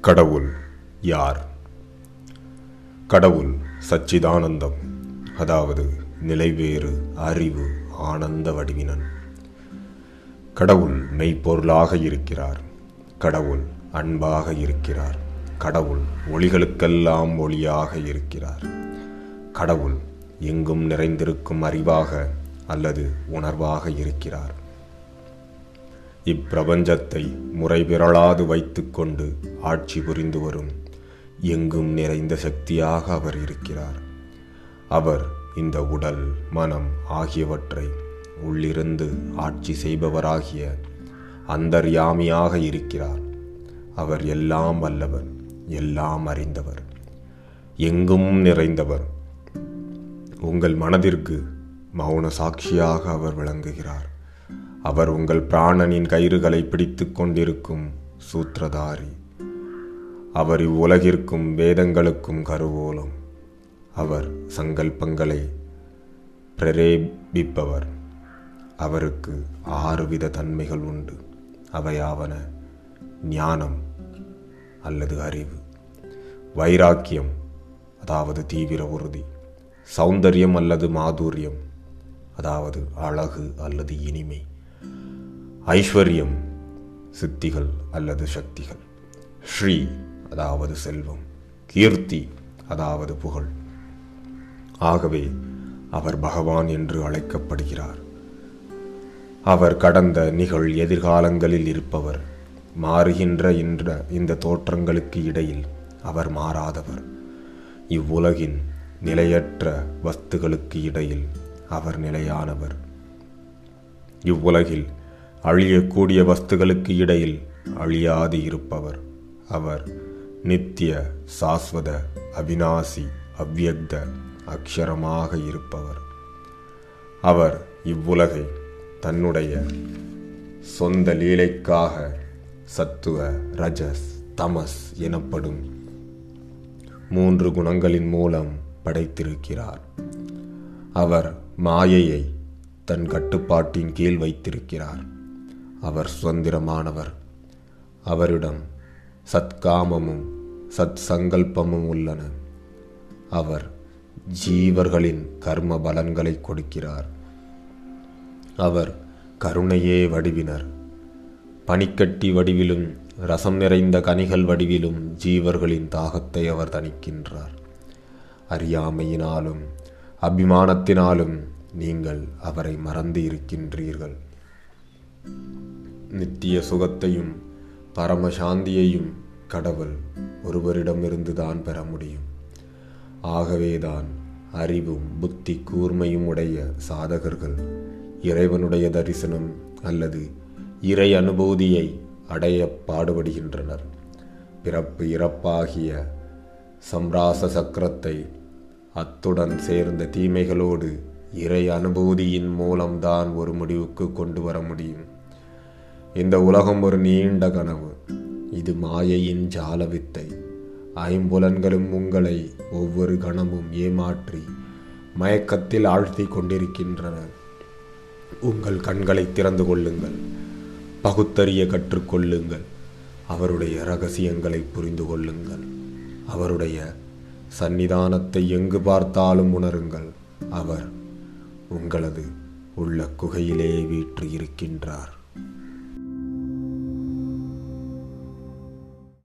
கடவுள் யார்? கடவுள் சச்சிதானந்தம் அதாவது நிலைவேறு அறிவு ஆனந்த வடிவினன். கடவுள் மெய்ப்பொருளாக இருக்கிறார். கடவுள் அன்பாக இருக்கிறார். கடவுள் ஒளிகளுக்கெல்லாம் ஒளியாக இருக்கிறார். கடவுள் எங்கும் நிறைந்திருக்கும் அறிவாக அல்லது உணர்வாக இருக்கிறார். இப்பிரபஞ்சத்தை முறைபிறளாது வைத்துக்கொண்டு ஆட்சி புரிந்து வரும் எங்கும் நிறைந்த சக்தியாக அவர் இருக்கிறார். அவர் இந்த உடல் மனம் ஆகியவற்றை உள்ளிருந்து ஆட்சி செய்பவராகிய அந்தர்யாமியாக இருக்கிறார். அவர் எல்லாம் வல்லவர் எல்லாம் அறிந்தவர் எங்கும் நிறைந்தவர். உங்கள் மனதிற்கு மௌன சாட்சியாக அவர் விளங்குகிறார். அவர் உங்கள் பிராணனின் கயிறுகளை பிடித்து கொண்டிருக்கும் சூத்திரதாரி. அவர் இவ்வுலகிற்கும் வேதங்களுக்கும் கருவூலம். அவர் சங்கல்பங்களை பிரரேபிப்பவர் அவருக்கு ஆறு வித தன்மைகள் உண்டு. அவையாவன ஞானம் அல்லது அறிவு. வைராக்கியம் அதாவது தீவிர உறுதி. சௌந்தரியம் அல்லது மாதுரியம் அதாவது அழகு அல்லது இனிமை. ஐஸ்வர்யம் சித்திகள் அல்லது சக்திகள். ஸ்ரீ அதாவது செல்வம். கீர்த்தி அதாவது புகழ். ஆகவே அவர் பகவான் என்று அழைக்கப்படுகிறார். அவர் கடந்த நிகழ் எதிர்காலங்களில் இருப்பவர். மாறுகின்ற என்ற இந்த தோற்றங்களுக்கு இடையில் அவர் மாறாதவர். இவ்வுலகின் நிலையற்ற வஸ்துகளுக்கு இடையில் அவர் நிலையானவர். இவ்வுலகில் அழியக்கூடிய வஸ்துகளுக்கு இடையில் அழியாது இருப்பவர். அவர் நித்திய சாஸ்வத அவிநாசி அவ்வியக்த அக்ஷரமாக இருப்பவர். அவர் இவ்வுலகை தன்னுடைய சொந்த லீலைக்காக சத்துவ ரஜஸ் தமஸ் எனப்படும் மூன்று குணங்களின் மூலம் படைத்திருக்கிறார். அவர் மாயையை தன் கட்டுப்பாட்டின் கீழ் வைத்திருக்கிறார். அவர் சுதந்திரமானவர். அவரிடம் சத்காமமும் சத் சங்கல்பமும் உள்ளன. அவர் ஜீவர்களின் கர்ம பலன்களை கொடுக்கிறார். அவர் கருணையே வடிவினர். பனிக்கட்டி வடிவிலும் ரசம் நிறைந்த கனிகள் வடிவிலும் ஜீவர்களின் தாகத்தை அவர் தணிக்கின்றார். அறியாமையினாலும் அபிமானத்தினாலும் நீங்கள் அவரை மறந்து இருக்கின்றீர்கள். நித்திய சுகத்தையும் பரமசாந்தியையும் கடவுள் ஒருவரிடமிருந்துதான் பெற முடியும். ஆகவேதான் அறிவும் புத்தி கூர்மையும் உடைய சாதகர்கள் இறைவனுடைய தரிசனம் அல்லது இறை அனுபூதியை அடைய பாடுபடுகின்றனர். பிறப்பு இறப்பாகிய சம்ராச சக்கரத்தை அத்துடன் சேர்ந்த தீமைகளோடு இறை அனுபூதியின் மூலம்தான் ஒரு முடிவுக்கு கொண்டு வர முடியும். இந்த உலகம் ஒரு நீண்ட கனவு. இது மாயையின் ஜாலவித்தை. ஐம்புலன்களும் உங்களை ஒவ்வொரு கணமும் ஏமாற்றி மயக்கத்தில் ஆழ்த்தி கொண்டிருக்கின்றன உங்கள் கண்களை திறந்து கொள்ளுங்கள். பகுத்தறிய கற்றுக்கொள்ளுங்கள் அவருடைய ரகசியங்களை புரிந்து கொள்ளுங்கள். அவருடைய சன்னிதானத்தை எங்கு பார்த்தாலும் உணருங்கள். அவர் உங்களது உள்ள குகையிலே வீற்று இருக்கின்றார்